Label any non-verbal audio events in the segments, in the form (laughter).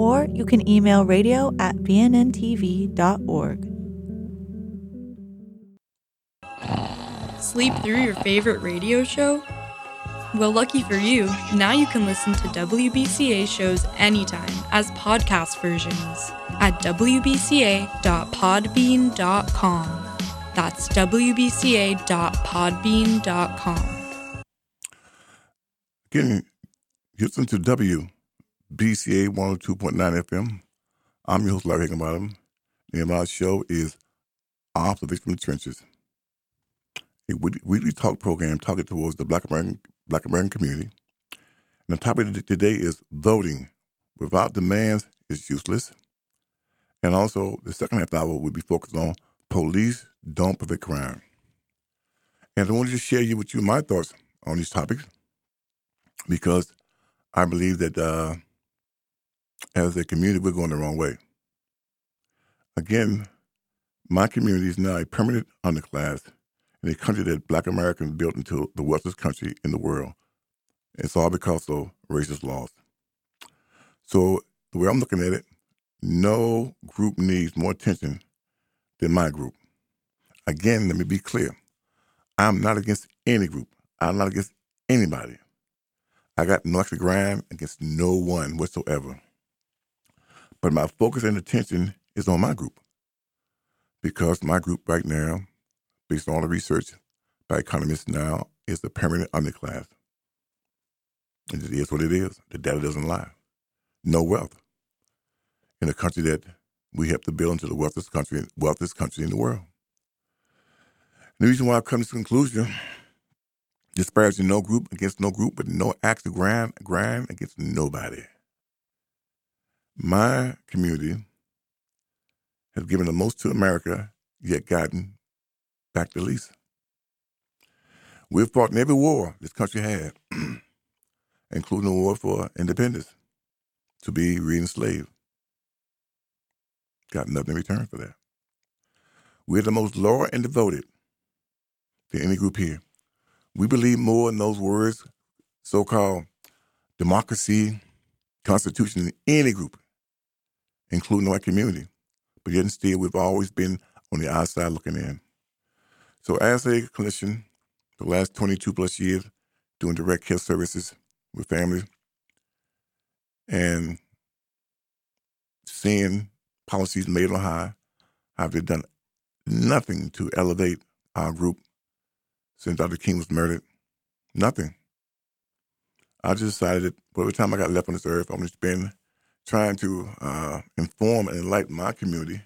or you can email radio at bnntv.org. Sleep through your favorite radio show? Well, lucky for you, now you can listen to WBCA shows anytime as podcast versions at wbca.podbean.com. That's wbca.podbean.com. Again, you listen to WBCA 102.9 FM. I'm your host, Larry Higginbottom. The name of our show is Off the Victim Trenches, a weekly talk program targeted towards the Black American Black American community. And the topic today is voting. Without demands is useless. And also, the second half hour will be focused on police don't prevent crime. And I wanted to share with you my thoughts on these topics because I believe that uh, as a community, we're going the wrong way. Again, my community is now a permanent underclass in a country that black Americans built into the wealthiest country in the world. It's all because of racist laws. So the way I'm looking at it, no group needs more attention than my group. Again, let me be clear. I'm not against any group. I'm not against anybody. I got no extra grind against no one whatsoever. But my focus and attention is on my group. Because my group right now based on all the research by economists now, is the permanent underclass. And it is what it is. The data doesn't lie. No wealth in a country that we have to build into the wealthiest country, wealthiest country in the world. And the reason why I've come to this conclusion, disparaging no group against no group, but no act of grind, grind against nobody. My community has given the most to America, yet gotten back the least. We've fought in every war this country had, (clears throat) including the war for independence, to be re-enslaved. Got nothing in return for that. We're the most loyal and devoted to any group here. We believe more in those words, so-called democracy, constitution, than any group, including our community. But yet and still, we've always been on the outside looking in. So, as a clinician, the last 22 plus years doing direct care services with families and seeing policies made on high, I've done nothing to elevate our group since Dr. King was murdered. Nothing. I just decided that every time I got left on this earth, I'm going to spend trying to uh, inform and enlighten my community.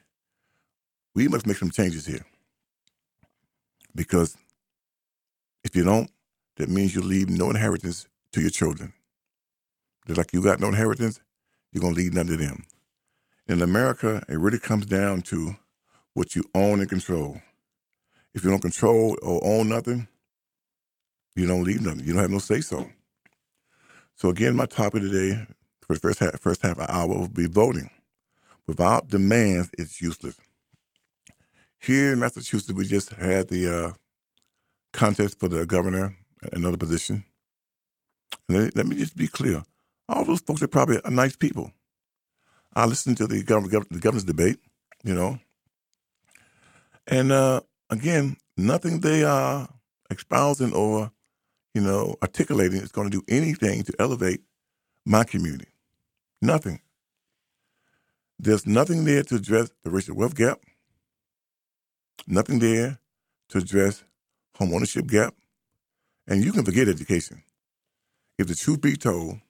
We must make some changes here. Because if you don't, that means you leave no inheritance to your children. Just like you got no inheritance, you're going to leave none to them. In America, it really comes down to what you own and control. If you don't control or own nothing, you don't leave nothing. You don't have no say so. So again, my topic today for the first half, first half of hour will be voting. Without demands, it's useless. Here in Massachusetts, we just had the uh, contest for the governor, and another position. Let, let me just be clear. All those folks are probably nice people. I listened to the, governor, the governor's debate, you know. And uh, again, nothing they are espousing or, you know, articulating is going to do anything to elevate my community. Nothing. There's nothing there to address the racial wealth gap Nothing there to address home ownership gap. And you can forget education. If the truth be told,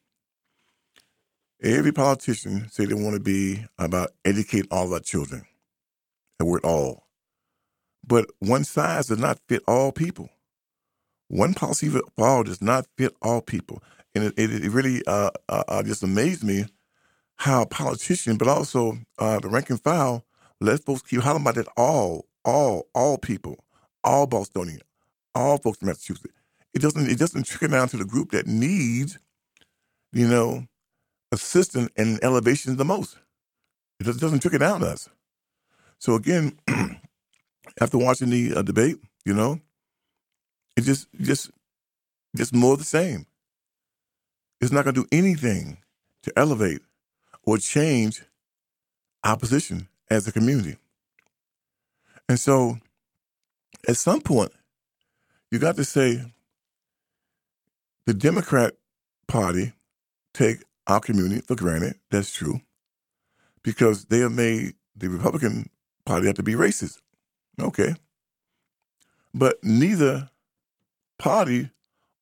every politician say they want to be about educate all our children. The word all. But one size does not fit all people. One policy for all does not fit all people. And it, it, it really uh, uh, uh just amazed me how politicians, but also uh, the rank and file, let's folks keep hollering about that. All, all, all people, all Bostonians, all folks in Massachusetts. It doesn't. It doesn't trickle down to the group that needs, you know, assistance and elevation the most. It doesn't trickle down to us. So again, (clears throat) after watching the uh, debate, you know, it just just just more the same. It's not going to do anything to elevate or change our position as a community. And so, at some point, you got to say the Democrat Party take our community for granted. That's true. Because they have made the Republican Party have to be racist. Okay. But neither party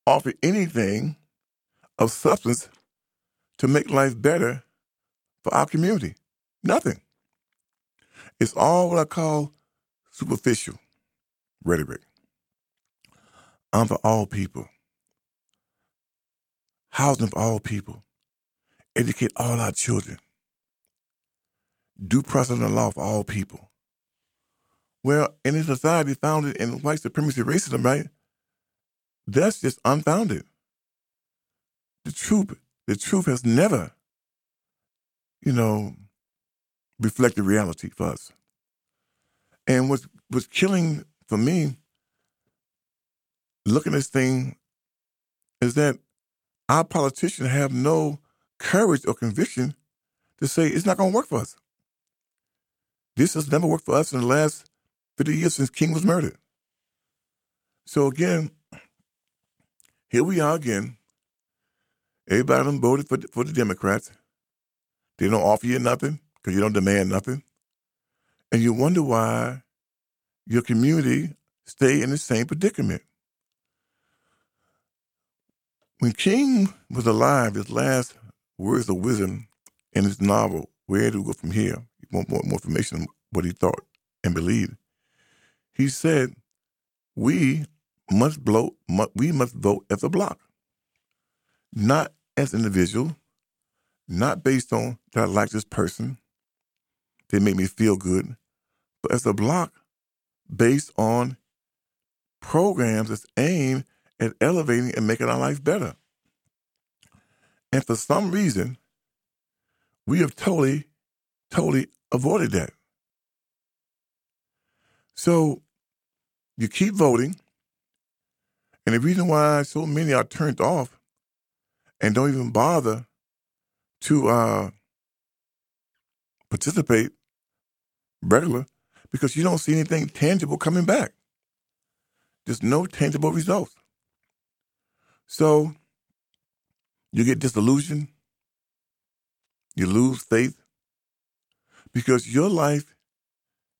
offer anything of substance to make life better for our community. Nothing. It's all what I call superficial rhetoric. I'm for all people. Housing for all people. Educate all our children. Due process and law for all people. Well, in a society founded in white supremacy racism, right? That's just unfounded. The truth, the truth has never, you know, reflected reality for us. And what's what's killing for me, looking at this thing, is that our politicians have no courage or conviction to say it's not going to work for us. This has never worked for us in the last 50 years since King was murdered. So again, here we are again. Everybody voted for, for the Democrats. They don't offer you nothing because you don't demand nothing. And you wonder why your community stay in the same predicament. When King was alive, his last words of wisdom in his novel, Where Do We Go From Here, you want more, more information on what he thought and believed. He said, We must vote. We must vote as a block, not as individual, not based on that I like this person. They make me feel good, but as a block, based on programs that's aimed at elevating and making our life better. And for some reason, we have totally, totally avoided that. So you keep voting, and the reason why so many are turned off and don't even bother to uh, participate regular because you don't see anything tangible coming back. There's no tangible results. So you get disillusioned, you lose faith because your life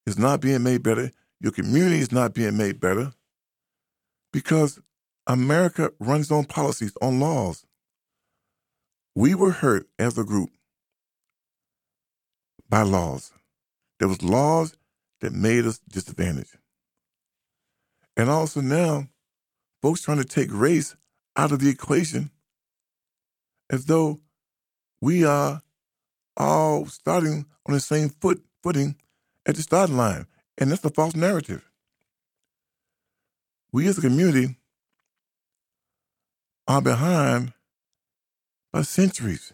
is not being made better, your community is not being made better because America runs on policies, on laws. We were hurt as a group by laws. There was laws that made us disadvantaged. And also now, folks trying to take race out of the equation as though we are all starting on the same foot footing at the starting line. And that's a false narrative. We as a community are behind by centuries.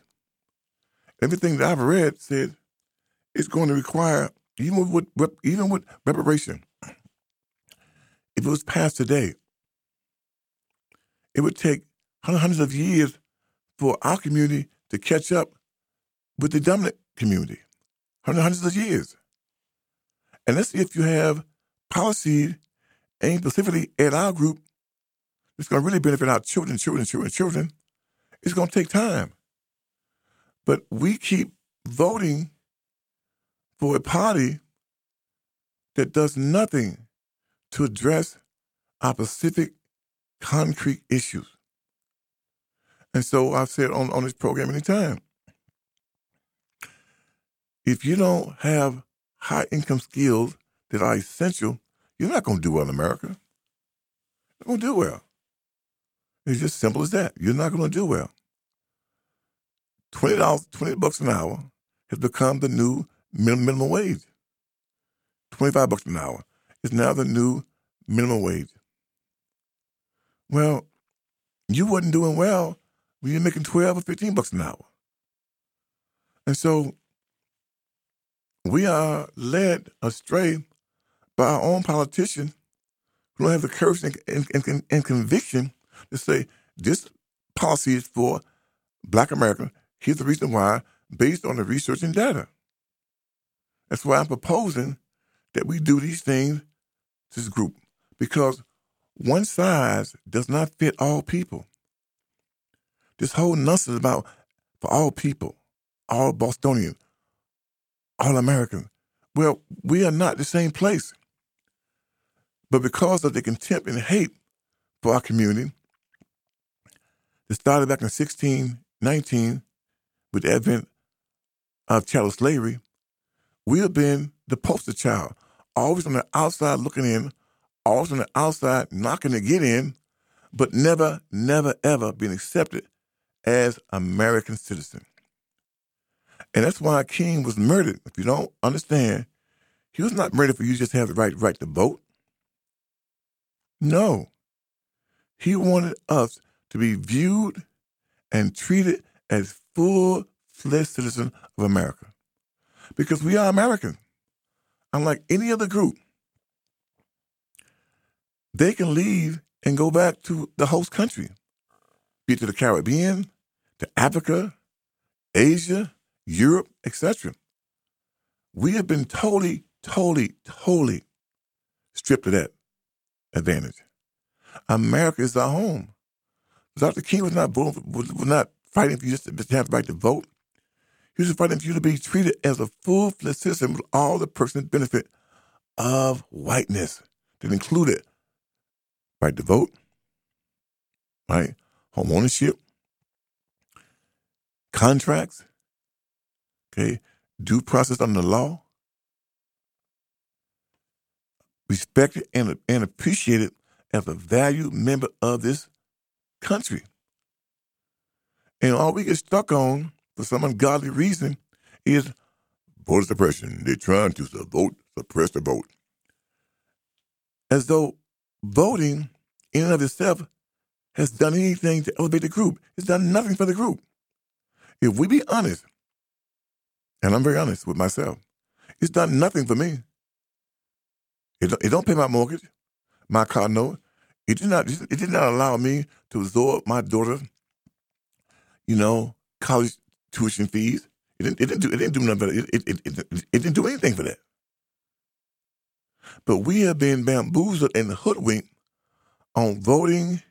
Everything that I've read said it's going to require, even with even with reparation, if it was passed today, it would take hundreds of years for our community to catch up with the dominant community. Hundreds of years. And let's see if you have policy aimed specifically at our group it's going to really benefit our children, children, children, children. It's going to take time. But we keep voting for a party that does nothing to address our specific concrete issues. And so I've said on, on this program many times, if you don't have high income skills that are essential, you're not going to do well in America. You're not going to do well. It's just simple as that. You're not going to do well. Twenty dollars, twenty bucks an hour has become the new minimum wage. 25 bucks an hour is now the new minimum wage. Well, you wasn't doing well when you're making 12 or 15 bucks an hour. And so we are led astray by our own politicians who don't have the courage and, and, and, and conviction to say this policy is for black America. Here's the reason why, based on the research and data. That's why I'm proposing that we do these things to this group because one size does not fit all people. This whole nonsense about for all people, all Bostonians, all Americans. Well, we are not the same place. But because of the contempt and hate for our community, that started back in 1619 with the advent of chattel slavery, we have been the poster child, always on the outside looking in, always on the outside knocking to get in, but never, never, ever being accepted as American citizen. And that's why King was murdered. If you don't understand, he was not murdered for you just have the right right to vote. No. He wanted us to be viewed and treated as full fledged citizens of America. Because we are American. Unlike any other group, they can leave and go back to the host country, be it to the Caribbean, to Africa, Asia, Europe, etc. We have been totally, totally, totally stripped of that advantage. America is our home. Dr. King was not voting, was, was not fighting for you just to, have the right to vote. He was fighting for you to be treated as a full-fledged citizen with all the personal benefit of whiteness that included right to vote, right, home ownership, contracts, okay, due process under the law, respected and, and appreciated as a valued member of this country. And all we get stuck on for some ungodly reason is voter suppression. They're trying to vote, suppress the vote. As though voting in and of itself has done anything to elevate the group. It's done nothing for the group. If we be honest, and I'm very honest with myself, it's done nothing for me. It, it don't pay my mortgage, my car note. It did not. It did not allow me to absorb my daughter, you know, college tuition fees. It didn't. It didn't do. It didn't do nothing. It, it, it, it, it didn't do anything for that. But we have been bamboozled and hoodwinked on voting,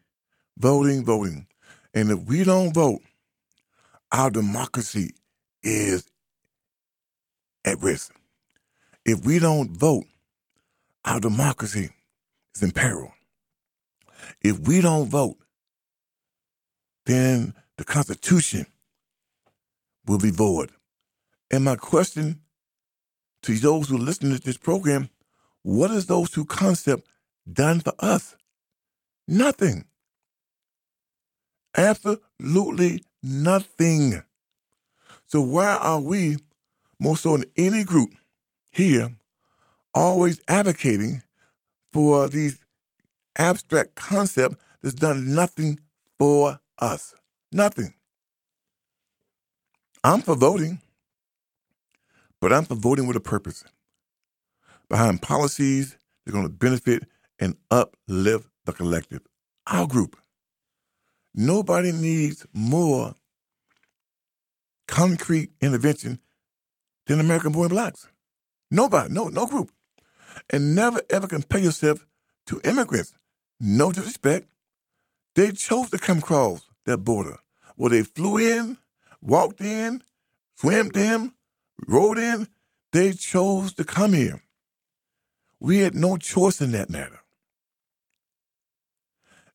voting, voting. And if we don't vote, our democracy is at risk. If we don't vote, our democracy is in peril. If we don't vote, then the Constitution will be void. And my question to those who listen to this program, what is those two concepts done for us? Nothing. Absolutely nothing. So why are we, more so than any group here, always advocating for these abstract concept that's done nothing for us? Nothing. I'm for voting, but I'm for voting with a purpose. Behind policies that are going to benefit and uplift the collective, our group. Nobody needs more concrete intervention than American born blacks. Nobody, no, no group. And never ever compare yourself to immigrants. No disrespect. They chose to come across that border. Well, they flew in, walked in, swam in, rode in. They chose to come here. We had no choice in that matter.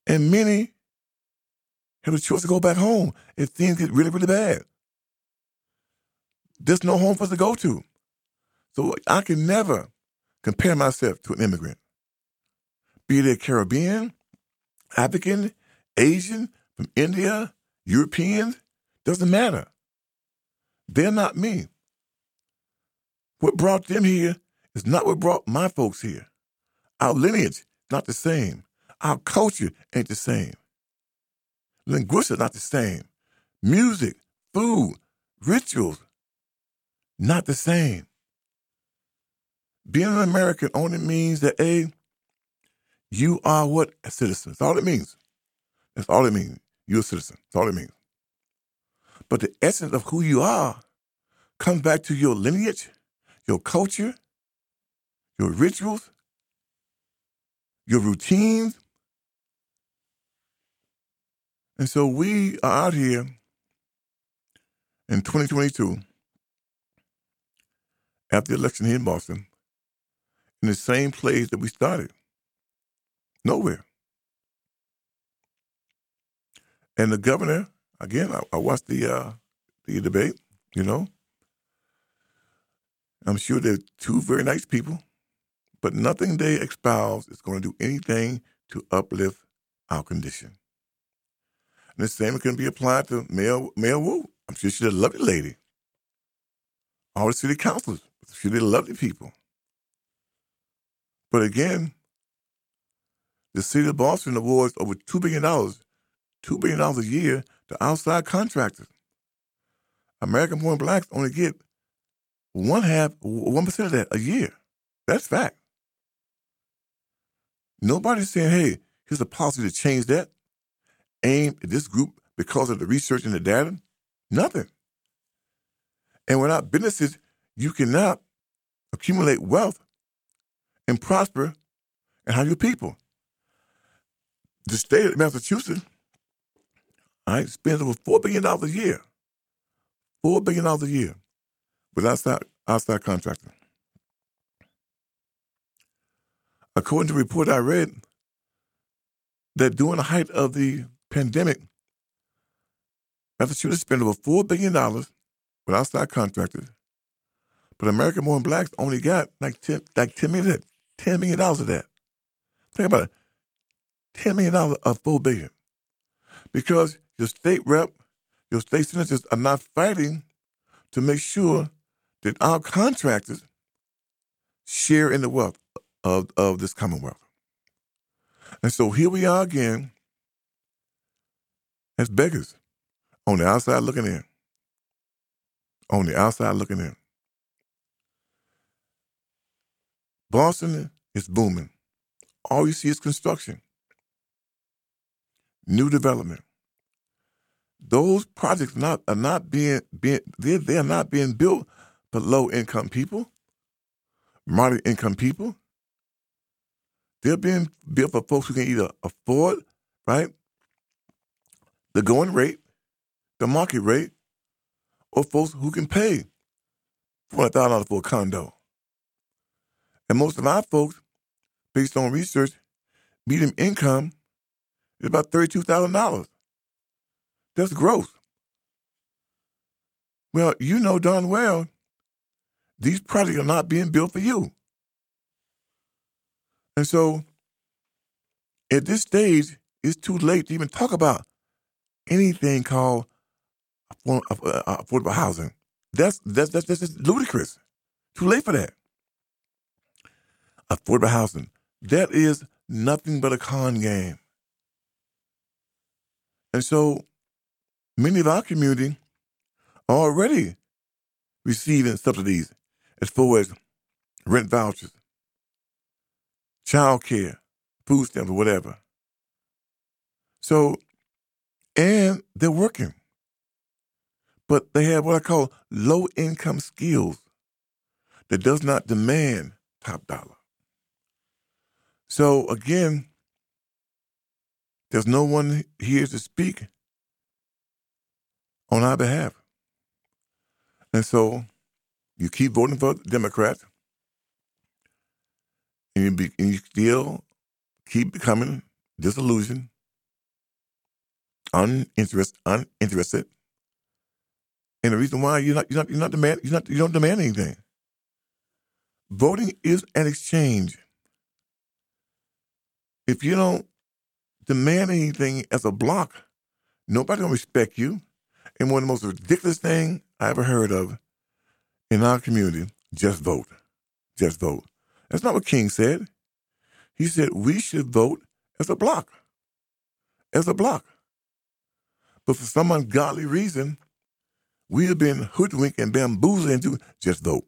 And many have a choice to go back home if things get really, really bad. There's no home for us to go to. So I can never compare myself to an immigrant, be they Caribbean, African, Asian, from India, Europeans, doesn't matter. They're not me. What brought them here is not what brought my folks here. Our lineage not the same. Our culture ain't the same. Linguistics not the same. Music, food, rituals, not the same. Being an American only means that A, you are what? A citizen. That's all it means. That's all it means. You're a citizen. That's all it means. But the essence of who you are comes back to your lineage, your culture, your rituals, your routines. And so we are out here in 2022, after the election here in Boston, in the same place that we started. Nowhere. And the governor, again, I, I watched the uh, the debate, you know. I'm sure they're two very nice people, but nothing they espouse is going to do anything to uplift our condition. And the same can be applied to Mayor, Mayor Wu. I'm sure she's a lovely lady. All the city councilors, sure they're lovely people. But again, the city of Boston awards over $2 billion, $2 billion a year to outside contractors. American born blacks only get one half, 1% of that a year. That's fact. Nobody's saying, hey, here's a policy to change that, aim at this group because of the research and the data. Nothing. And without businesses, you cannot accumulate wealth and prosper and have your people. The state of Massachusetts, right, spends over $4 billion a year. $4 billion a year with outside, outside contractor. According to a report I read, that during the height of the pandemic, Massachusetts spent over $4 billion with outside contractors, but American born blacks only got like 10, like 10 million, $10 million of that. Think about it. $10 million of $4 billion. Because your state rep, your state senators are not fighting to make sure that our contractors share in the wealth of, of this Commonwealth. And so here we are again as beggars on the outside looking in. On the outside looking in. Boston is booming. All you see is construction, new development. Those projects not are not being being they they are not being built for low income people, moderate income people. They're being built for folks who can either afford, right, the going rate, the market rate, or folks who can pay $400,000 for a condo. And most of our folks, based on research, median income is about $32,000. That's gross. Well, you know darn well these projects are not being built for you. And so at this stage, it's too late to even talk about anything called uh, affordable housing. That's that's that's, that's just ludicrous. Too late for that. Affordable housing. That is nothing but a con game. And so many of our community are already receiving subsidies as far as rent vouchers, child care, food stamps, or whatever. So, and they're working, but they have what I call low income skills that does not demand top dollar. So again, there's no one here to speak on our behalf. And so you keep voting for Democrats, and you, be, and you still keep becoming disillusioned, uninterested, uninterested. And the reason why you're not you're not you're not demand you're not you don't demand anything. Voting is an exchange. If you don't demand anything as a block, nobody gonna respect you. And one of the most ridiculous thing I ever heard of in our community, just vote. just vote. That's not what King said. He said we should vote as a block. As a block. But for some ungodly reason, we have been hoodwinked and bamboozled into just vote.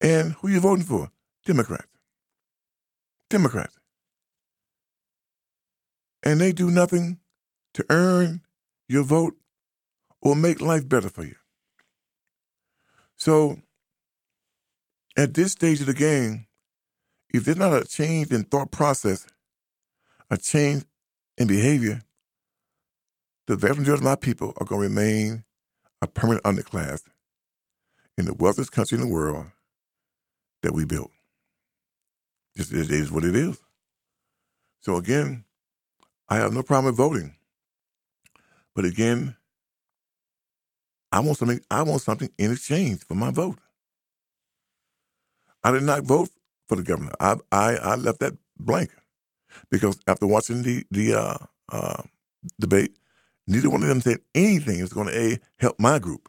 And who you voting for? Democrats. Democrats. And they do nothing to earn your vote or make life better for you. So, at this stage of the game, if there's not a change in thought process, a change in behavior, the vast majority of my people are going to remain a permanent underclass in the wealthiest country in the world that we built. This is what it is. So again, I have no problem with voting. But again, I want something I want something in exchange for my vote. I did not vote for the governor. I I, I left that blank because after watching the the uh, uh, debate, neither one of them said anything that's going to a help my group.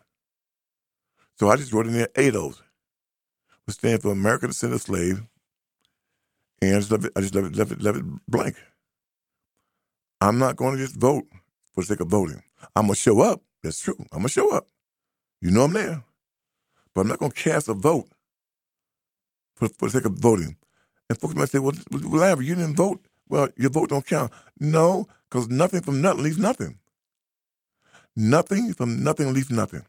So I just wrote in there ADOS, which stand for American Descendant Slave, and I just left it, I just left it, left it, left it blank. I'm not going to just vote for the sake of voting. I'm gonna show up. That's true. I'm gonna show up. You know I'm there, but I'm not gonna cast a vote for, for the sake of voting. And folks might say, "Well, well, you didn't vote. Well, your vote don't count." No, because nothing from nothing leaves nothing. Nothing from nothing leaves nothing.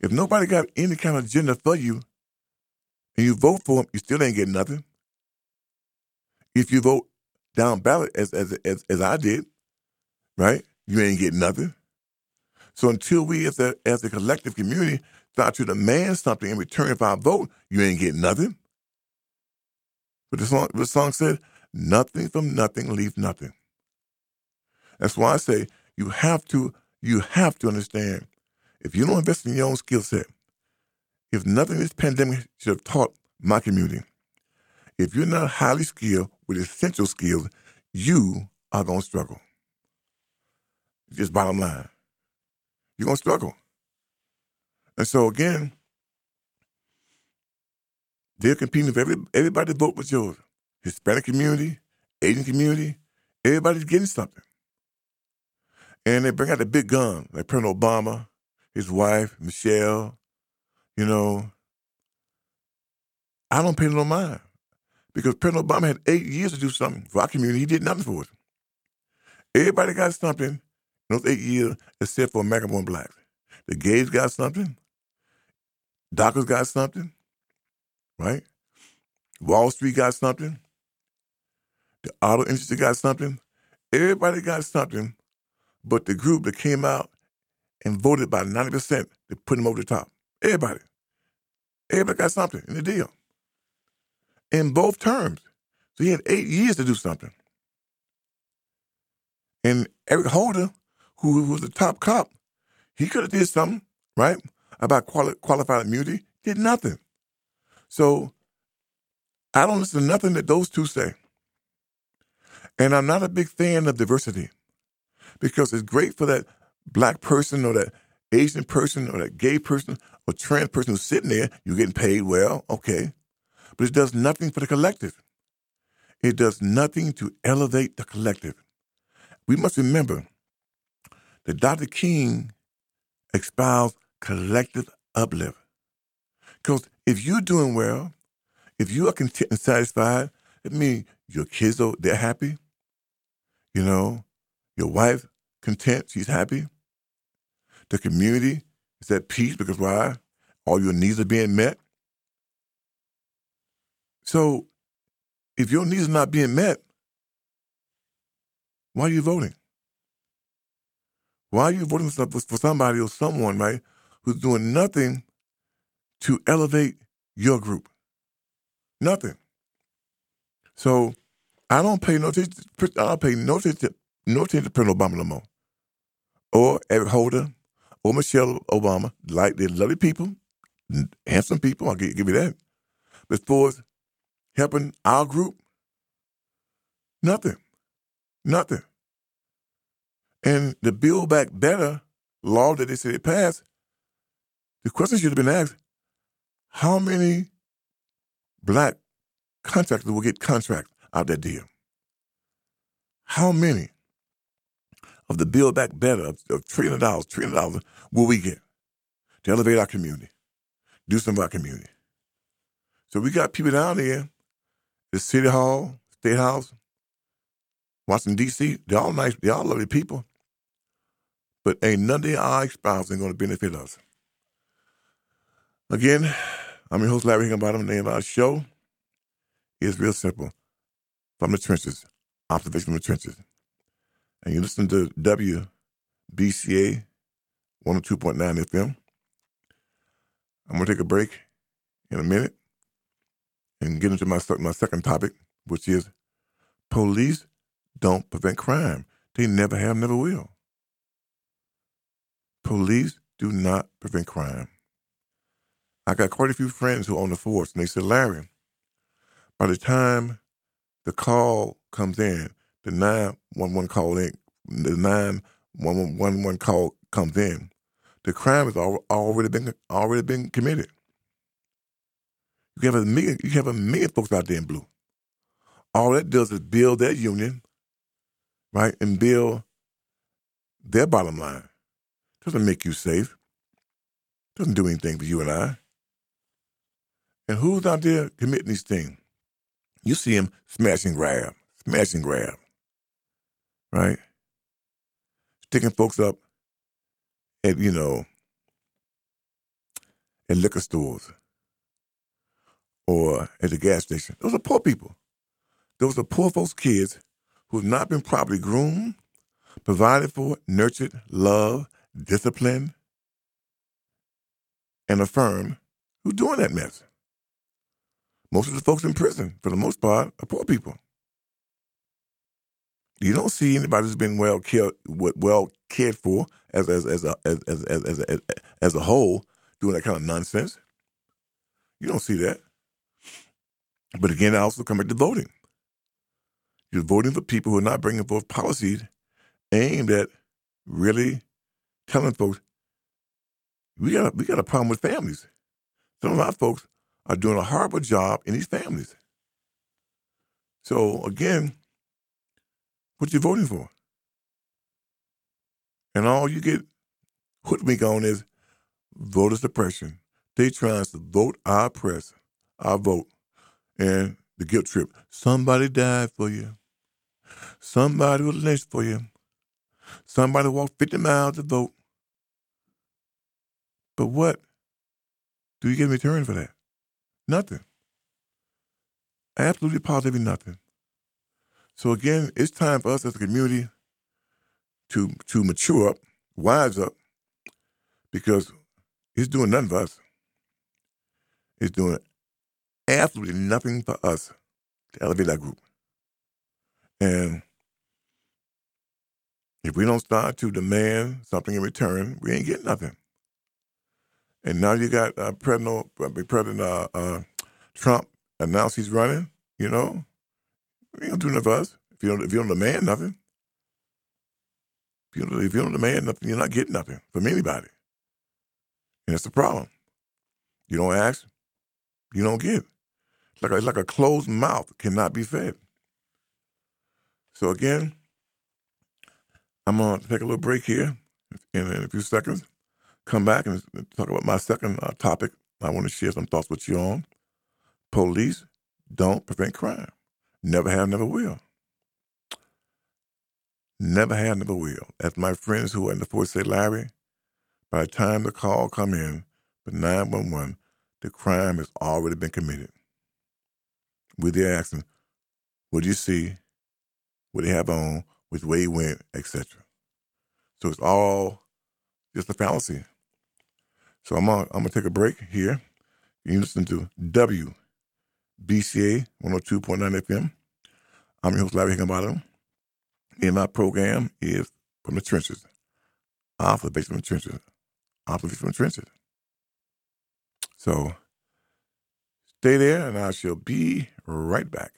If nobody got any kind of agenda for you, and you vote for them, you still ain't getting nothing. If you vote down ballot as as as, as I did, right? You ain't getting nothing. So until we as a as a collective community start to demand something in return for our vote, you ain't getting nothing. But the song the song said, nothing from nothing leaves nothing. That's why I say you have to you have to understand if you don't invest in your own skill set, if nothing this pandemic should have taught my community, if you're not highly skilled with essential skills, you are going to struggle. Just bottom line. You're going to struggle. And so, again, they're competing with every, everybody vote with yours. Hispanic community, Asian community, everybody's getting something. And they bring out the big gun, like President Obama, his wife, Michelle, you know. I don't pay no mind because President Obama had eight years to do something for our community. He did nothing for us. Everybody got something in those eight years except for American born blacks. The gays got something. Doctors got something, right? Wall Street got something. The auto industry got something. Everybody got something, but the group that came out and voted by 90% to put him over the top. Everybody. Everybody got something in the deal in both terms. So he had eight years to do something. And Eric Holder, who was the top cop, he could have did something, right, about quali- qualified immunity, did nothing. So I don't listen to nothing that those two say. And I'm not a big fan of diversity because it's great for that black person or that Asian person or that gay person or trans person who's sitting there, you're getting paid well, okay but it does nothing for the collective. It does nothing to elevate the collective. We must remember that Dr. King espoused collective uplift. Because if you're doing well, if you are content and satisfied, it means your kids are they're happy. You know, your wife content, she's happy. The community is at peace because why? All your needs are being met. So if your needs are not being met, why are you voting? Why are you voting for somebody or someone, right, who's doing nothing to elevate your group? Nothing. So I don't pay no attention. I don't pay no attention, no attention to President Obama no more, or Eric Holder, or Michelle Obama. Like they're lovely people, handsome people. I'll give, you that. But as far as helping our group? Nothing. Nothing. And the Build Back Better law that they said it passed, the question should have been asked how many black contractors will get contracts out of that deal? How many of the Build Back Better of, of trillion dollars, trillion dollars will we get to elevate our community, do something for our community? So we got people down there, the City Hall, State House, Washington, D.C., they're all nice, they're all lovely people. But ain't none of our spouses going to benefit us. Again, I'm your host, Larry Higginbottom. The name of our show is real simple. From the trenches, observation from the trenches. And you listen to WBCA 102.9 FM. I'm going to take a break in a minute and get into my, my second topic, which is police don't prevent crime. They never have, never will. Police do not prevent crime. I got quite a few friends who own the force, and they said, Larry, by the time the call comes in, the 911 call in, the 911 call comes in, the crime has already been already been committed. You have a million, you have a million folks out there in blue. All that does is build that union, right, and build their bottom line. Doesn't make you safe. Doesn't do anything for you and I. And who's out there committing these things? You see him smash and grab, smash and grab, right? Sticking folks up at, you know, at liquor stores or at the gas station. Those are poor people. Those are poor folks' kids who have not been properly groomed, provided for, nurtured, loved, disciplined, and affirmed, who's doing that mess. Most of the folks in prison, for the most part, are poor people. You don't see anybody who's been well cared, well cared for as as as a as as as, as, as a whole doing that kind of nonsense. You don't see that. But again, I also come back to voting. You're voting for people who are not bringing forth policies aimed at really telling folks we got a, we got a problem with families. Some of our folks are doing a horrible job in these families. So again, what you voting for? And all you get hoodwink on is voter suppression. They trying to vote our press, our vote, and the guilt trip. Somebody died for you. Somebody was lynched for you. Somebody walked 50 miles to vote. But what do you get in return for that? Nothing. Absolutely positively nothing. So again, it's time for us as a community to to mature up, wise up, because it's doing nothing for us. It's doing absolutely nothing for us to elevate our group. And if we don't start to demand something in return, we ain't getting nothing. And now you got uh, President, uh, President uh, uh, Trump announced he's running. You know, you don't do nothing for us if you don't if you don't demand nothing. If you don't, if you don't demand nothing, you're not getting nothing from anybody, and that's the problem. You don't ask, you don't get. Like a, like a closed mouth cannot be fed. So again, I'm gonna take a little break here in, in a few seconds come back and talk about my second uh, topic. I want to share some thoughts with you on. Police don't prevent crime. Never have, never will. Never have, never will. As my friends who are in the force say, Larry, by the time the call come in for 911, the crime has already been committed. With the asking, what do you see? What you have on? Which way he went, etc. So it's all just a fallacy. So I'm gonna, I'm gonna take a break here. You listen to WBCA 102.9 FM. I'm your host, Larry Higginbottom. And my program is From the Trenches. Off the base from the trenches. Off the base from the trenches. So stay there and I shall be right back.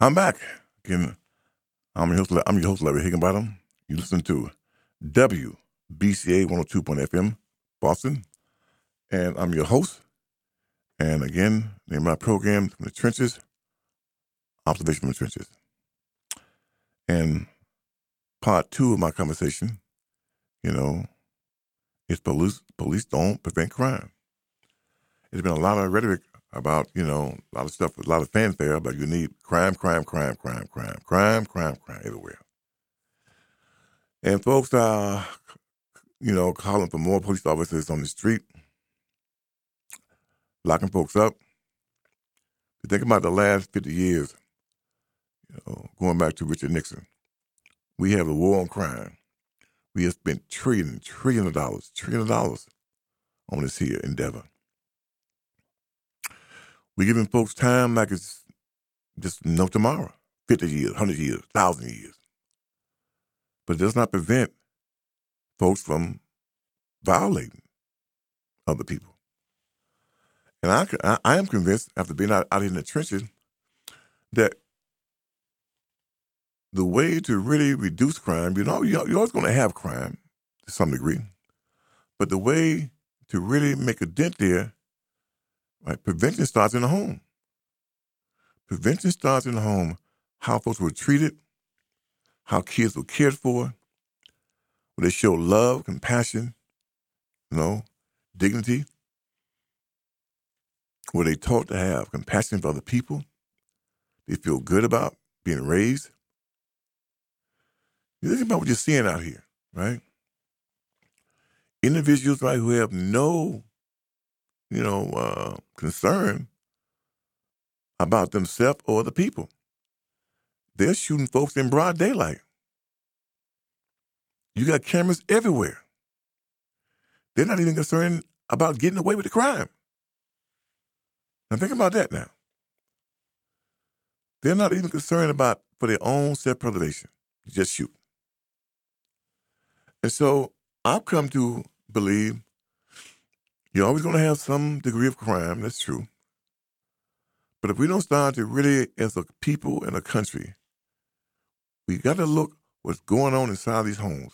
I'm back. Again, I'm your host, I'm your host Larry Higginbottom. You listen to WBCA 102.FM, Boston. And I'm your host. And again, name my program from the trenches, Observation from the Trenches. And part two of my conversation, you know, is police police don't prevent crime. There's been a lot of rhetoric about, you know, a lot of stuff, a lot of fanfare about you need crime, crime, crime, crime, crime, crime, crime, crime everywhere. And folks are, you know, calling for more police officers on the street, locking folks up. Think about the last 50 years, you know, going back to Richard Nixon, we have a war on crime. We have spent trillion, trillion of dollars, trillion of dollars on this here endeavor. We're giving folks time like it's just no tomorrow 50 years, 100 years, 1,000 years. But it does not prevent folks from violating other people. And I, I, am convinced, after being out, out in the trenches, that the way to really reduce crime, you know, you're always going to have crime to some degree, but the way to really make a dent there Right? Prevention starts in the home. Prevention starts in the home. How folks were treated, how kids were cared for, where they show love, compassion, you know, dignity, where they taught to have compassion for other people. They feel good about being raised. You think about what you're seeing out here, right? Individuals, right, who have no you know, uh, concern about themselves or the people. They're shooting folks in broad daylight. You got cameras everywhere. They're not even concerned about getting away with the crime. Now think about that now. They're not even concerned about for their own self-preservation. Just shoot. And so I've come to believe you're always going to have some degree of crime, that's true. But if we don't start to really, as a people and a country, we got to look what's going on inside these homes.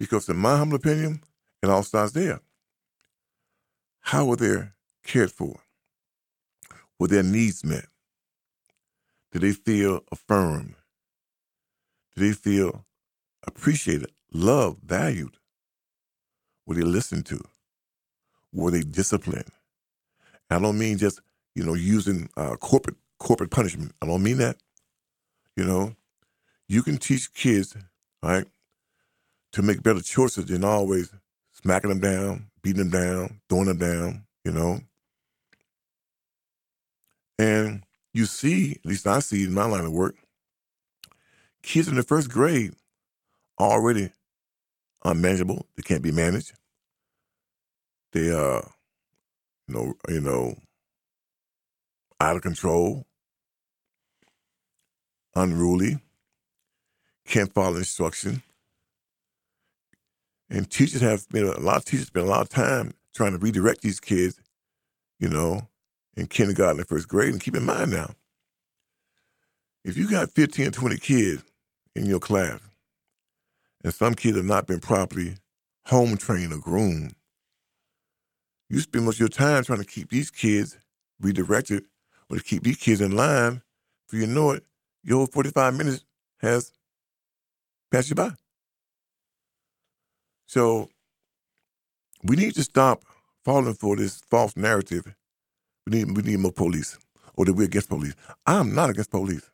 Because in my humble opinion, it all starts there. How were they cared for? Were their needs met? Did they feel affirmed? Did they feel appreciated, loved, valued? Were they listened to? Were they disciplined? I don't mean just you know using uh, corporate corporate punishment. I don't mean that. You know, you can teach kids right to make better choices than always smacking them down, beating them down, throwing them down. You know, and you see, at least I see in my line of work, kids in the first grade already unmanageable. They can't be managed they are, you know, you know, out of control, unruly, can't follow instruction. And teachers have been a lot of teachers spend a lot of time trying to redirect these kids, you know, in kindergarten and first grade. And keep in mind now, if you got 15 or 20 kids in your class, and some kids have not been properly home trained or groomed, you spend most of your time trying to keep these kids redirected or to keep these kids in line. For you know it, your 45 minutes has passed you by. So we need to stop falling for this false narrative. We need we need more police, or that we're against police. I'm not against police.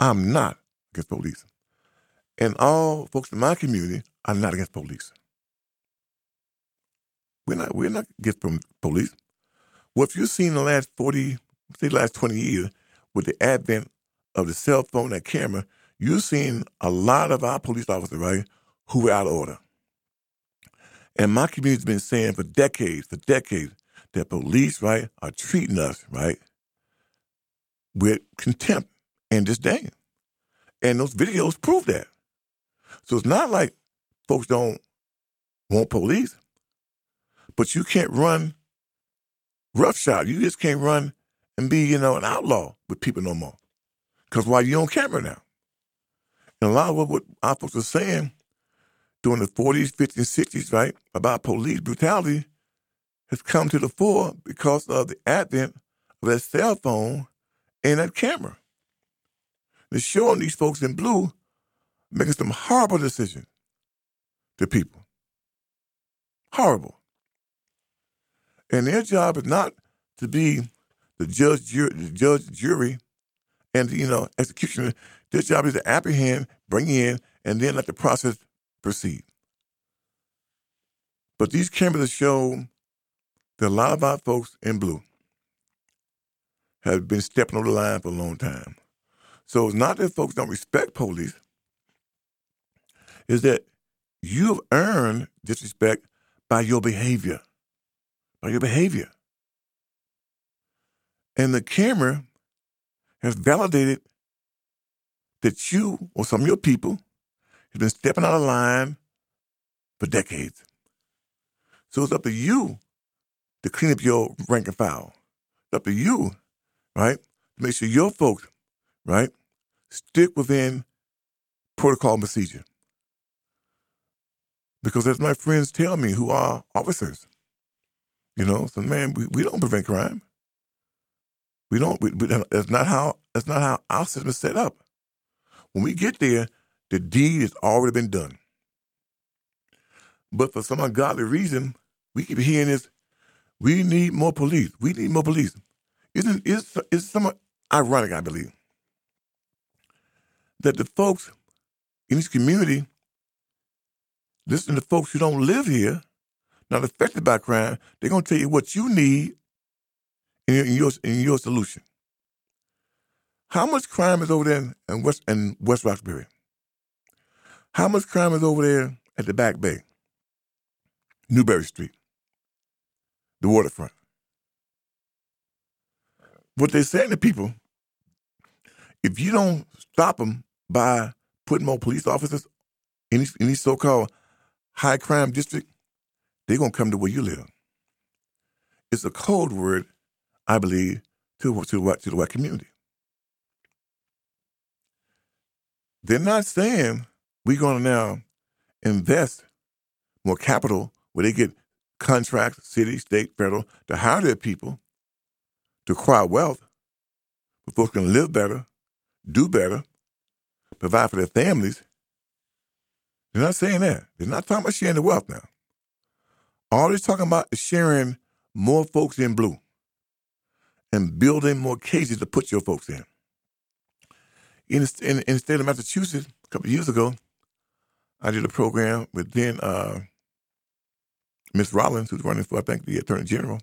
I'm not against police. And all folks in my community are not against police. We're not we're not against police. Well, if you've seen the last forty, say the last twenty years, with the advent of the cell phone and camera, you've seen a lot of our police officers, right, who were out of order. And my community's been saying for decades, for decades, that police, right, are treating us, right, with contempt and disdain. And those videos prove that. So it's not like folks don't want police. But you can't run roughshod. You just can't run and be, you know, an outlaw with people no more. Because why you on camera now? And a lot of what, our folks are saying during the 40s, 50s, 60s, right, about police brutality has come to the fore because of the advent of that cell phone and that camera. They're showing these folks in blue making some horrible decisions to people. Horrible. And their job is not to be the judge, jury, the judge, jury, and you know executioner. Their job is to apprehend, bring in, and then let the process proceed. But these cameras show that a lot of our folks in blue have been stepping over the line for a long time. So it's not that folks don't respect police, is that you've earned disrespect by your behavior. By your behavior. And the camera has validated that you or some of your people have been stepping out of line for decades. So it's up to you to clean up your rank and file. It's up to you, right, to make sure your folks, right, stick within protocol and procedure. Because as my friends tell me who are officers, you know, so man, we, we don't prevent crime. We don't. We, we, that's not how. That's not how our system is set up. When we get there, the deed has already been done. But for some ungodly reason, we keep hearing this. We need more police. We need more police. Isn't is is somewhat ironic, I believe, that the folks in this community listen to folks who don't live here, not affected by crime. They're gonna tell you what you need in your in your solution. How much crime is over there in West in West Roxbury? How much crime is over there at the Back Bay, Newbury Street, the waterfront? What they're saying to people, if you don't stop them by putting more police officers in these, in these so-called high crime district, they're gonna come to where you live. It's a code word I believe, to, to, white, to the white community. They're not saying we're going to now invest more capital where they get contracts, city, state, federal, to hire their people to acquire wealth, but folks can live better, do better, provide for their families. They're not saying that. They're not talking about sharing the wealth now. All they're talking about is sharing more folks in blue and building more cages to put your folks in. In, in, in the state of Massachusetts, a couple years ago, I did a program with then uh, Miss Rollins, who's running for, I think, the Attorney General.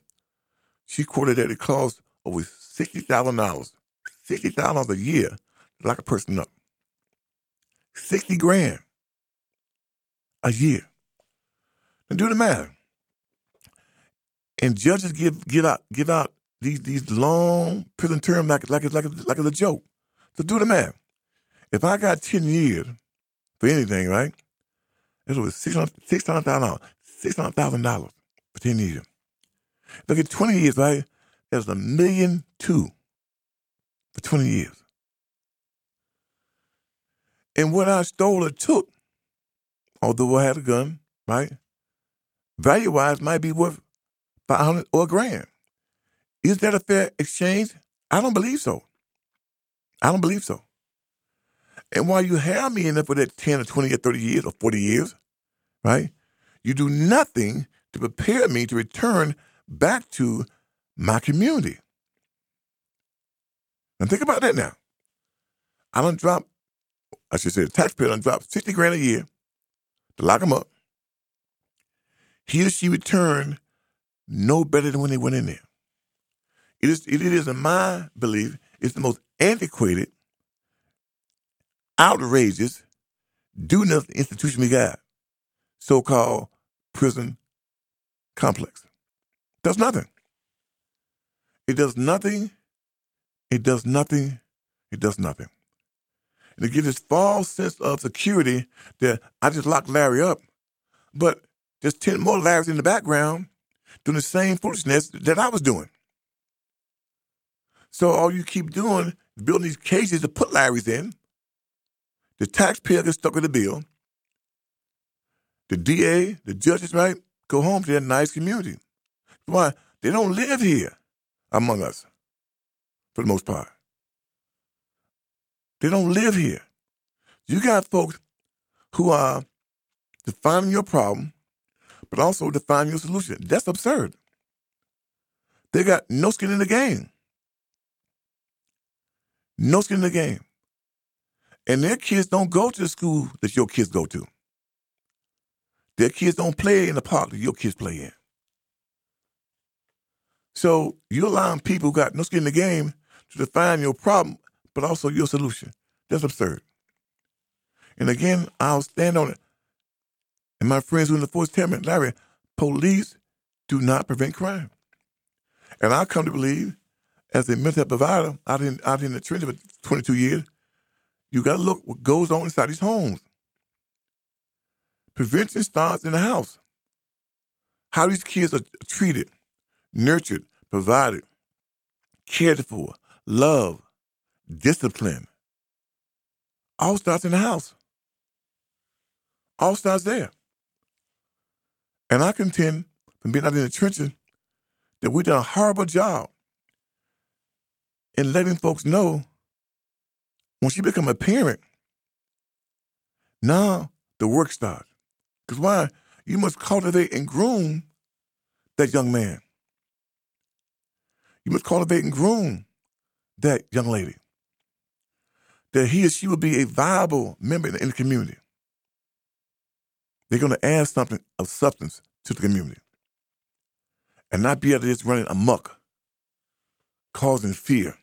She quoted that it costs over $60,000, $60,000 a year to lock a person up. 60 grand a year. Now do the math. And judges give give out give out these these long prison terms like like it's like a, like it's a joke. So do the math. If I got ten years for anything, right? It was six hundred thousand dollars, six hundred thousand dollars for ten years. I get twenty years, right? There's a million two for twenty years. And what I stole or took, although I had a gun, right? Value wise might be worth five hundred or a grand. Is that a fair exchange? I don't believe so. I don't believe so. And while you have me in there for that 10 or 20 or 30 years or 40 years, right, you do nothing to prepare me to return back to my community. Now think about that now. I don't drop, I should say the taxpayer don't drop 60 grand a year to lock him up. He or she returned no better than when they went in there. It is, it is, in my belief, it's the most antiquated, outrageous, do nothing institution we got, so called prison complex. Does nothing. It does nothing. It does nothing. It does nothing. And it gives this false sense of security that I just locked Larry up, but there's 10 more Larrys in the background doing the same foolishness that I was doing. So all you keep doing is building these cages to put Larrys in. The taxpayer gets stuck with the bill. The DA, the judges, right, go home to their nice community. Why? They don't live here among us, for the most part. They don't live here. You got folks who are defining your problem, but also define your solution. That's absurd. They got no skin in the game. No skin in the game. And their kids don't go to the school that your kids go to. Their kids don't play in the park that your kids play in. So you're allowing people who got no skin in the game to define your problem, but also your solution. That's absurd. And again, I'll stand on it. And my friends who in the Fourth Amendment, Larry, police do not prevent crime. And I come to believe, as a mental health provider out in out in the trenches for 22 years, you got to look what goes on inside these homes. Prevention starts in the house. How these kids are treated, nurtured, provided, cared for, loved, disciplined. All starts in the house. All starts there. And I contend from being out in the trenches that we've done a horrible job in letting folks know once you become a parent, now the work starts. Because why? You must cultivate and groom that young man. You must cultivate and groom that young lady. That he or she will be a viable member in the community. They're going to add something of substance to the community and not be able to just running amok, causing fear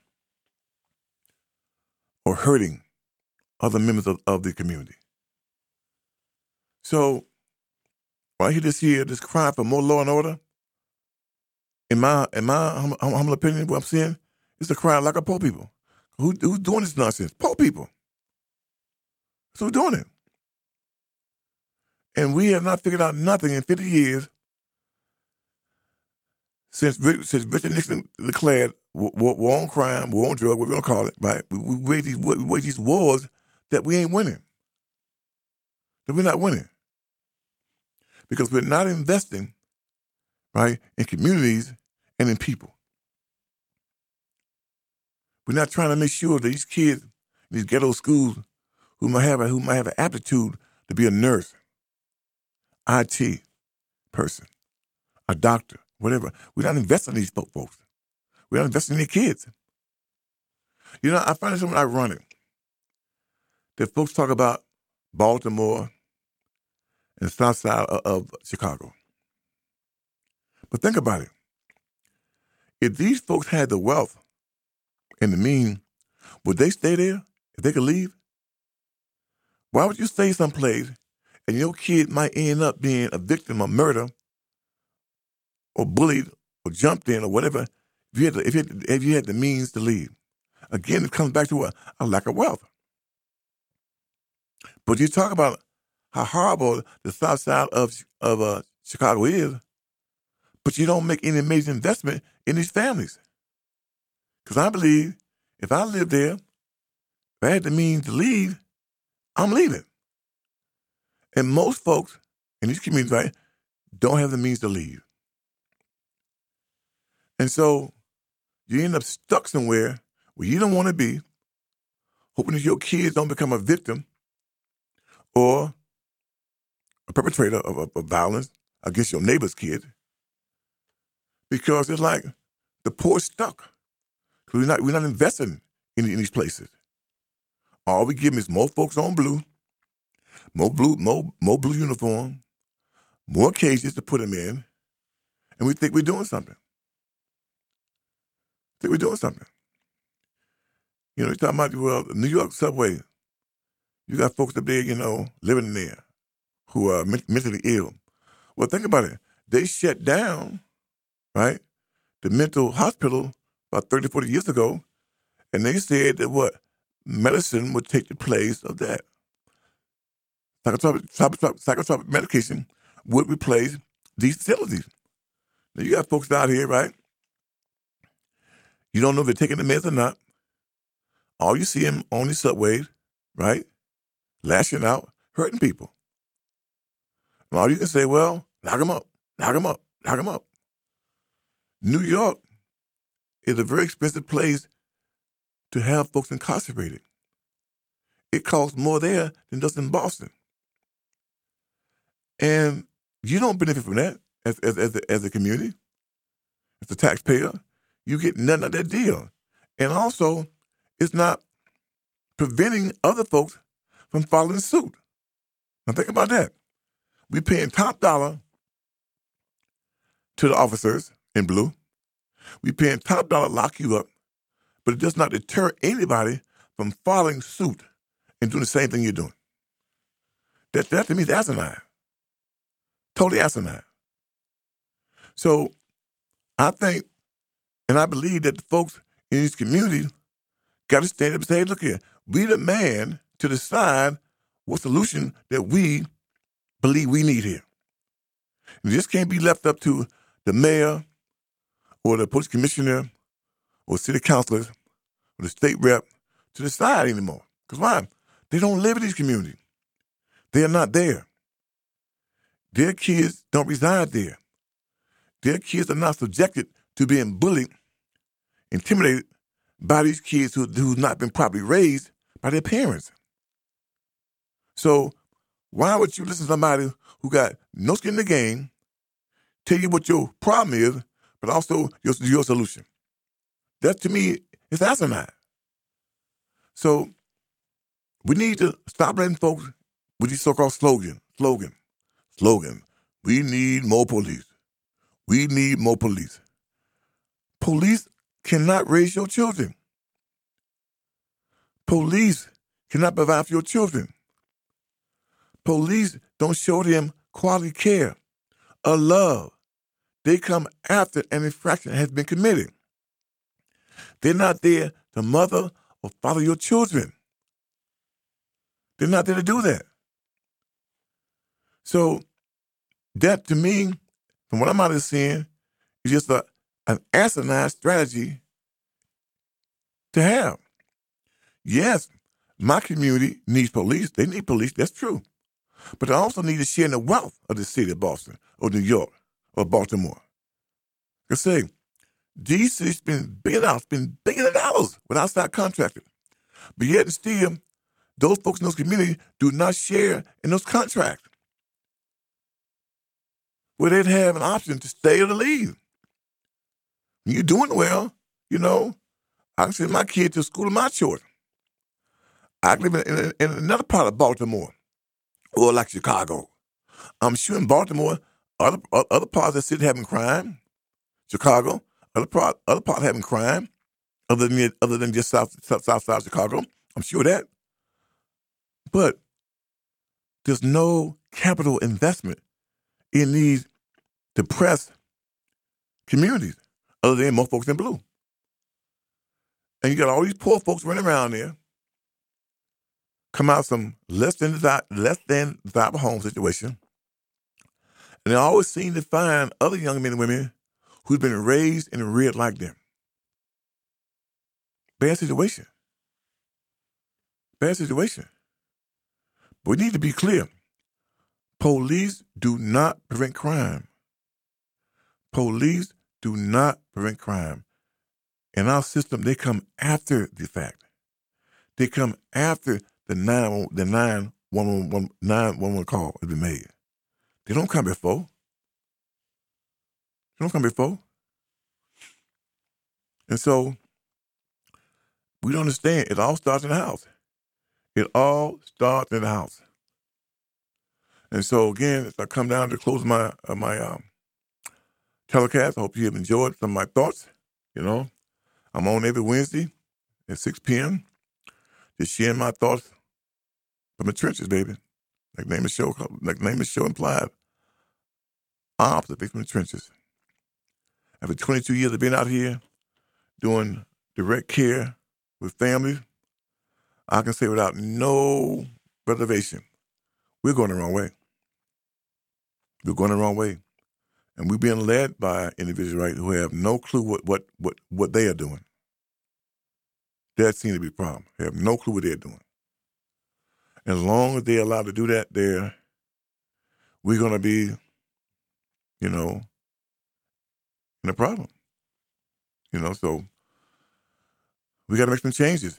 or hurting other members of, of the community. So, I hear this here, this cry for more law and order, in my in my humble, humble opinion, what I'm seeing, it's a cry like a poor people. Who, who's doing this nonsense? Poor people. So who's doing it? And we have not figured out nothing in 50 years since since Richard Nixon declared war, on crime, war on drug, we're going to call it, right? We, wage these, wage these wars that we ain't winning. That we're not winning. Because we're not investing, right, in communities and in people. We're not trying to make sure that these kids, these ghetto schools, who might have a, who might have an aptitude to be a nurse, IT person, a doctor, whatever. We're not investing in these folks. We're not investing in their kids. You know, I find it something ironic that folks talk about Baltimore and the south side of, of Chicago. But think about it. If these folks had the wealth and the mean, would they stay there if they could leave? Why would you stay someplace and your kid might end up being a victim of murder or bullied or jumped in or whatever if you had the, if you had, if you had the means to leave. Again, it comes back to a, lack of wealth. But you talk about how horrible the south side of of uh, Chicago is, but you don't make any major investment in these families. Because I believe if I lived there, if I had the means to leave, I'm leaving. And most folks in these communities, right, don't have the means to leave. And so you end up stuck somewhere where you don't want to be, hoping that your kids don't become a victim or a perpetrator of, of, of violence against your neighbor's kid. Because it's like the poor stuck. We're not, we're not investing in, in these places. All we give them is more folks on blue, more blue, more, more blue uniform, more cages to put them in, and we think we're doing something think we're doing something. You know, you're talking about, well, New York subway, you got folks up there, you know, living there who are mentally ill. Well, think about it. They shut down, right, the mental hospital about 30, 40 years ago, and they said that what? Medicine would take the place of that. Psychotropic, medication would replace these facilities. Now, you got folks out here, right, You don't know if they're taking the meds or not. All you see them on the subways, right? Lashing out, hurting people. And all you can say, well, lock them up, lock them up, lock them up. New York is a very expensive place to have folks incarcerated. It costs more there than does in Boston. And you don't benefit from that as, as, as, a, as a community, as a taxpayer. You get none of that deal. And also, it's not preventing other folks from following suit. Now, think about that. We paying top dollar to the officers in blue. We paying top dollar to lock you up, but it does not deter anybody from following suit and doing the same thing you're doing. That, that to me is asinine. Totally asinine. So I think and I believe that the folks in these communities got to stand up and say, look here, we the man to decide what solution that we believe we need here. And this can't be left up to the mayor or the police commissioner or city councilors or the state rep to decide anymore. Because why? They don't live in these communities. They are not there. Their kids don't reside there. Their kids are not subjected to being bullied, intimidated by these kids who who've not been properly raised by their parents. So why would you listen to somebody who got no skin in the game tell you what your problem is, but also your, your solution? That to me is asinine. So we need to stop letting folks with these so-called slogan, slogan, slogan. We need more police. We need more police. Police cannot raise your children. Police cannot provide for your children. Police don't show them quality care or love. They come after an infraction has been committed. They're not there to mother or father your children. They're not there to do that. So that to me, from what I'm out of seeing, is just a, an asinine strategy to have. Yes, my community needs police. They need police. That's true. But they also need to share in the wealth of the city of Boston or New York or Baltimore. These cities spend billion dollars, spend billions of dollars with outside contractors. But yet and still, those folks in those communities do not share in those contracts. Where they'd have an option to stay or to leave. You're doing well, you know. I can send my kid to school of my choice. I live in, in, in another part of Baltimore, or like Chicago. I'm sure in Baltimore, other other parts of the city having crime. Chicago, other part other part having crime, other than other than just south south, south side Chicago. I'm sure that. But there's no capital investment in these depressed communities other than most folks in blue. And you got all these poor folks running around there come out some less than less than desirable home situation, and they always seem to find other young men and women who've been raised and reared like them. Bad situation. Bad situation. But we need to be clear. Police do not prevent crime. Police do not prevent crime. In our system, they come after the fact. They come after the nine the nine one one nine one one call has been made. They don't come before. They don't come before. And so we don't understand. It all starts in the house. It all starts in the house. And so again, as I come down to close my uh, my um, telecast, I hope you have enjoyed some of my thoughts. You know, I'm on every Wednesday at 6 p.m. Just sharing my thoughts from the trenches, baby. Like name the show, like name the show implied. Opposite from the trenches. After 22 years of being out here doing direct care with families, I can say without no reservation, we're going the wrong way. We're going the wrong way. And we're being led by individuals right who have no clue what what what, what they are doing. That seems to be the problem. They have no clue what they're doing. As long as they're allowed to do that, there, we're going to be, you know, in a problem. You know, so we got to make some changes.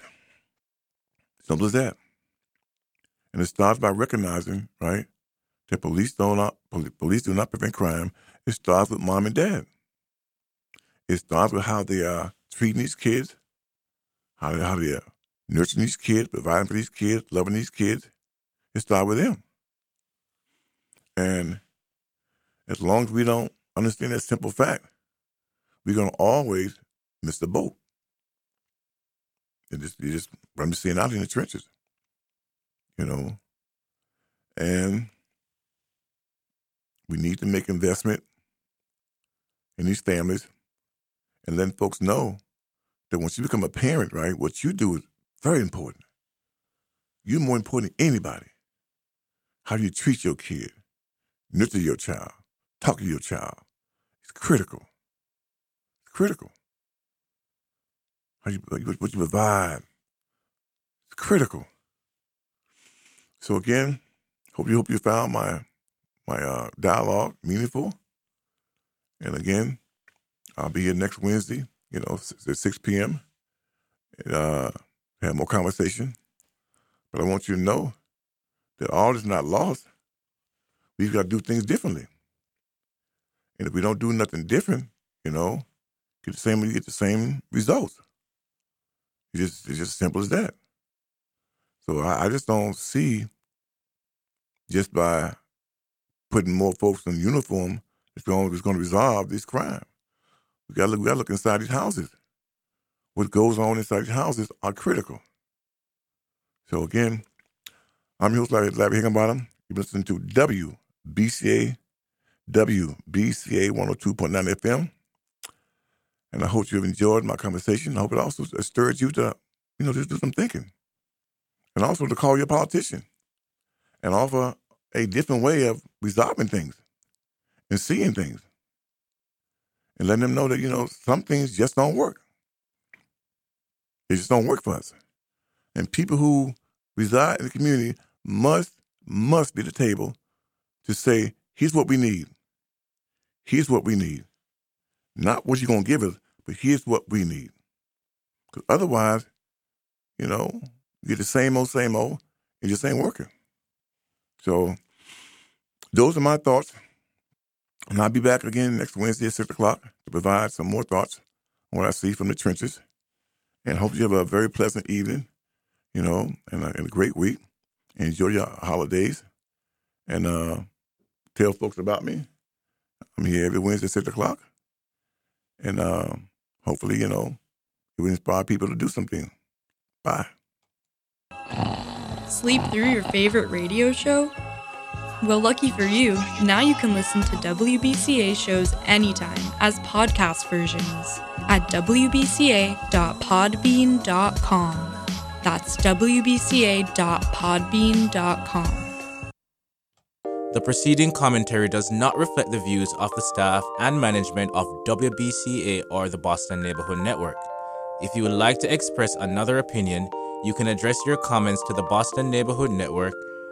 Simple as that. And it starts by recognizing, right, that police don't police do not prevent crime. It starts with mom and dad. It starts with how they are treating these kids, how they, how they are nurturing these kids, providing for these kids, loving these kids. It starts with them. And as long as we don't understand that simple fact, we're gonna always miss the boat. And just you just I'm seeing out in the trenches. You know. And we need to make investment in these families and letting folks know that once you become a parent, right, what you do is very important. You're more important than anybody. How do you treat your kid? Nurture your child. Talk to your child. It's critical. It's critical. How you, what you provide. It's critical. So again, hope you hope you found my my uh, dialogue meaningful. And again, I'll be here next Wednesday, you know, at 6 p.m. And uh, have more conversation. But I want you to know that all is not lost. We've got to do things differently. And if we don't do nothing different, you know, get the same, you get the same results. It's just, it's just as simple as that. So I, I just don't see just by putting more folks in uniform, it's going, to resolve this crime. We got to look, got to look inside these houses. What goes on inside these houses are critical. So again, I'm your host, Larry, Larry Higginbottom. You're listening to WBCA, WBCA 102.9 FM. And I hope you've enjoyed my conversation. I hope it also stirred you to, you know, just do some thinking. And also to call your politician and offer a different way of resolving things and seeing things and letting them know that, you know, some things just don't work. They just don't work for us. And people who reside in the community must, must be the table to say, here's what we need. Here's what we need. Not what you're going to give us, but here's what we need. Because otherwise, you know, you get the same old, same old, it just ain't working. So those are my thoughts. And I'll be back again next Wednesday at 6 o'clock to provide some more thoughts on what I see from the trenches. And hope you have a very pleasant evening, you know, and a, and a great week. Enjoy your holidays. And uh, tell folks about me. I'm here every Wednesday at 6 o'clock. And uh, hopefully, you know, it will inspire people to do something. Bye. Sleep through your favorite radio show? Well, lucky for you, now you can listen to WBCA shows anytime as podcast versions at wbca.podbean.com. That's wbca.podbean.com. The preceding commentary does not reflect the views of the staff and management of WBCA or the Boston Neighborhood Network. If you would like to express another opinion, you can address your comments to the Boston Neighborhood Network